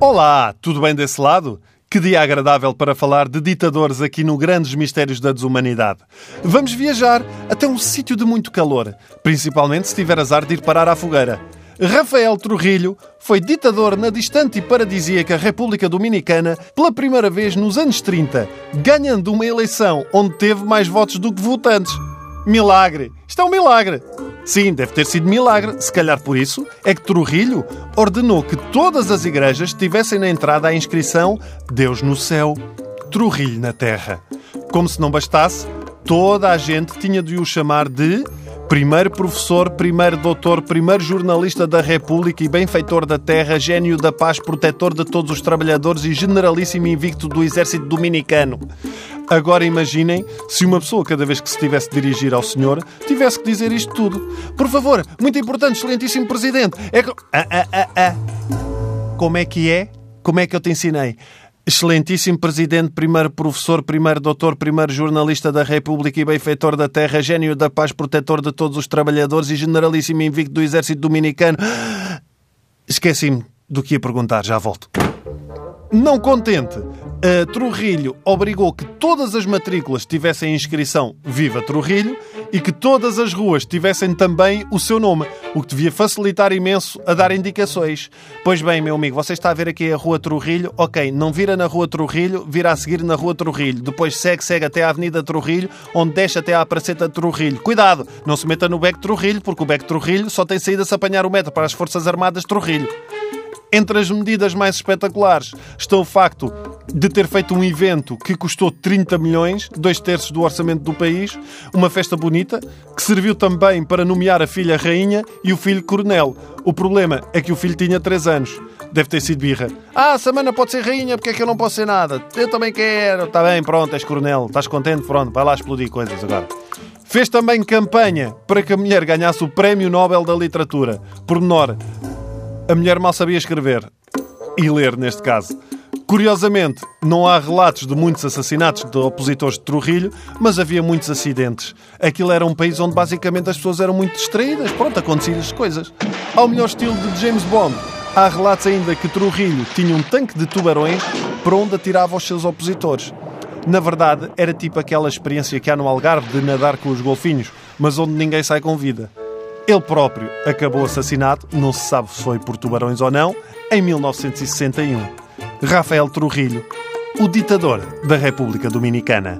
Olá, tudo bem desse lado? Que dia agradável para falar de ditadores aqui no Grandes Mistérios da Desumanidade. Vamos viajar até um sítio de muito calor, principalmente se tiver azar de ir parar à fogueira. Rafael Trujillo foi ditador na distante e paradisíaca República Dominicana pela primeira vez nos anos 30, ganhando uma eleição onde teve mais votos do que votantes. Milagre! Isto é um milagre! Sim, deve ter sido milagre. Se calhar por isso é que Trujillo ordenou que todas as igrejas tivessem na entrada a inscrição Deus no céu, Trujillo na terra. Como se não bastasse, toda a gente tinha de o chamar de Primeiro professor, primeiro doutor, primeiro jornalista da República e benfeitor da terra, gênio da paz, protetor de todos os trabalhadores e generalíssimo invicto do exército dominicano. Agora imaginem se uma pessoa, cada vez que se tivesse de dirigir ao senhor, tivesse que dizer isto tudo. Por favor, muito importante, excelentíssimo presidente. É que... Ah, ah, ah, ah. Como é que é? Como é que eu te ensinei? Excelentíssimo Presidente, primeiro professor, primeiro doutor, primeiro jornalista da República e benfeitor da terra, gênio da paz, protetor de todos os trabalhadores e generalíssimo invicto do exército dominicano. Esqueci-me do que ia perguntar, já volto. Não contente, a Trujillo obrigou que todas as matrículas tivessem inscrição Viva Trujillo e que todas as ruas tivessem também o seu nome, o que devia facilitar imenso a dar indicações. Pois bem, meu amigo, você está a ver aqui a Rua Trujillo, ok, não vira na Rua Trujillo, vira a seguir na Rua Trujillo, depois segue, segue até à Avenida Trujillo, onde deixa até à Praceta Trujillo. Cuidado, não se meta no Beco Trujillo, porque o Beco Trujillo só tem saída se apanhar o metro para as Forças Armadas Trujillo. Entre as medidas mais espetaculares está o facto de ter feito um evento que custou 30 milhões, dois terços do orçamento do país, uma festa bonita, que serviu também para nomear a filha rainha e o filho coronel. O problema é que o filho tinha 3 anos. Deve ter sido birra. Ah, a Samana pode ser rainha, porque é que eu não posso ser nada? Eu também quero. Está bem, pronto, és coronel. Estás contente? Pronto, vai lá explodir coisas agora. Fez também campanha para que a mulher ganhasse o Prémio Nobel da Literatura. Por menor, a mulher mal sabia escrever. E ler, neste caso. Curiosamente, não há relatos de muitos assassinatos de opositores de Trujillo, mas havia muitos acidentes. Aquilo era um país onde basicamente as pessoas eram muito distraídas. Pronto, aconteciam-lhes coisas. Ao melhor estilo de James Bond, há relatos ainda que Trujillo tinha um tanque de tubarões para onde atirava os seus opositores. Na verdade, era tipo aquela experiência que há no Algarve de nadar com os golfinhos, mas onde ninguém sai com vida. Ele próprio acabou assassinado, não se sabe se foi por tubarões ou não, em 1961. Rafael Trujillo, o ditador da República Dominicana.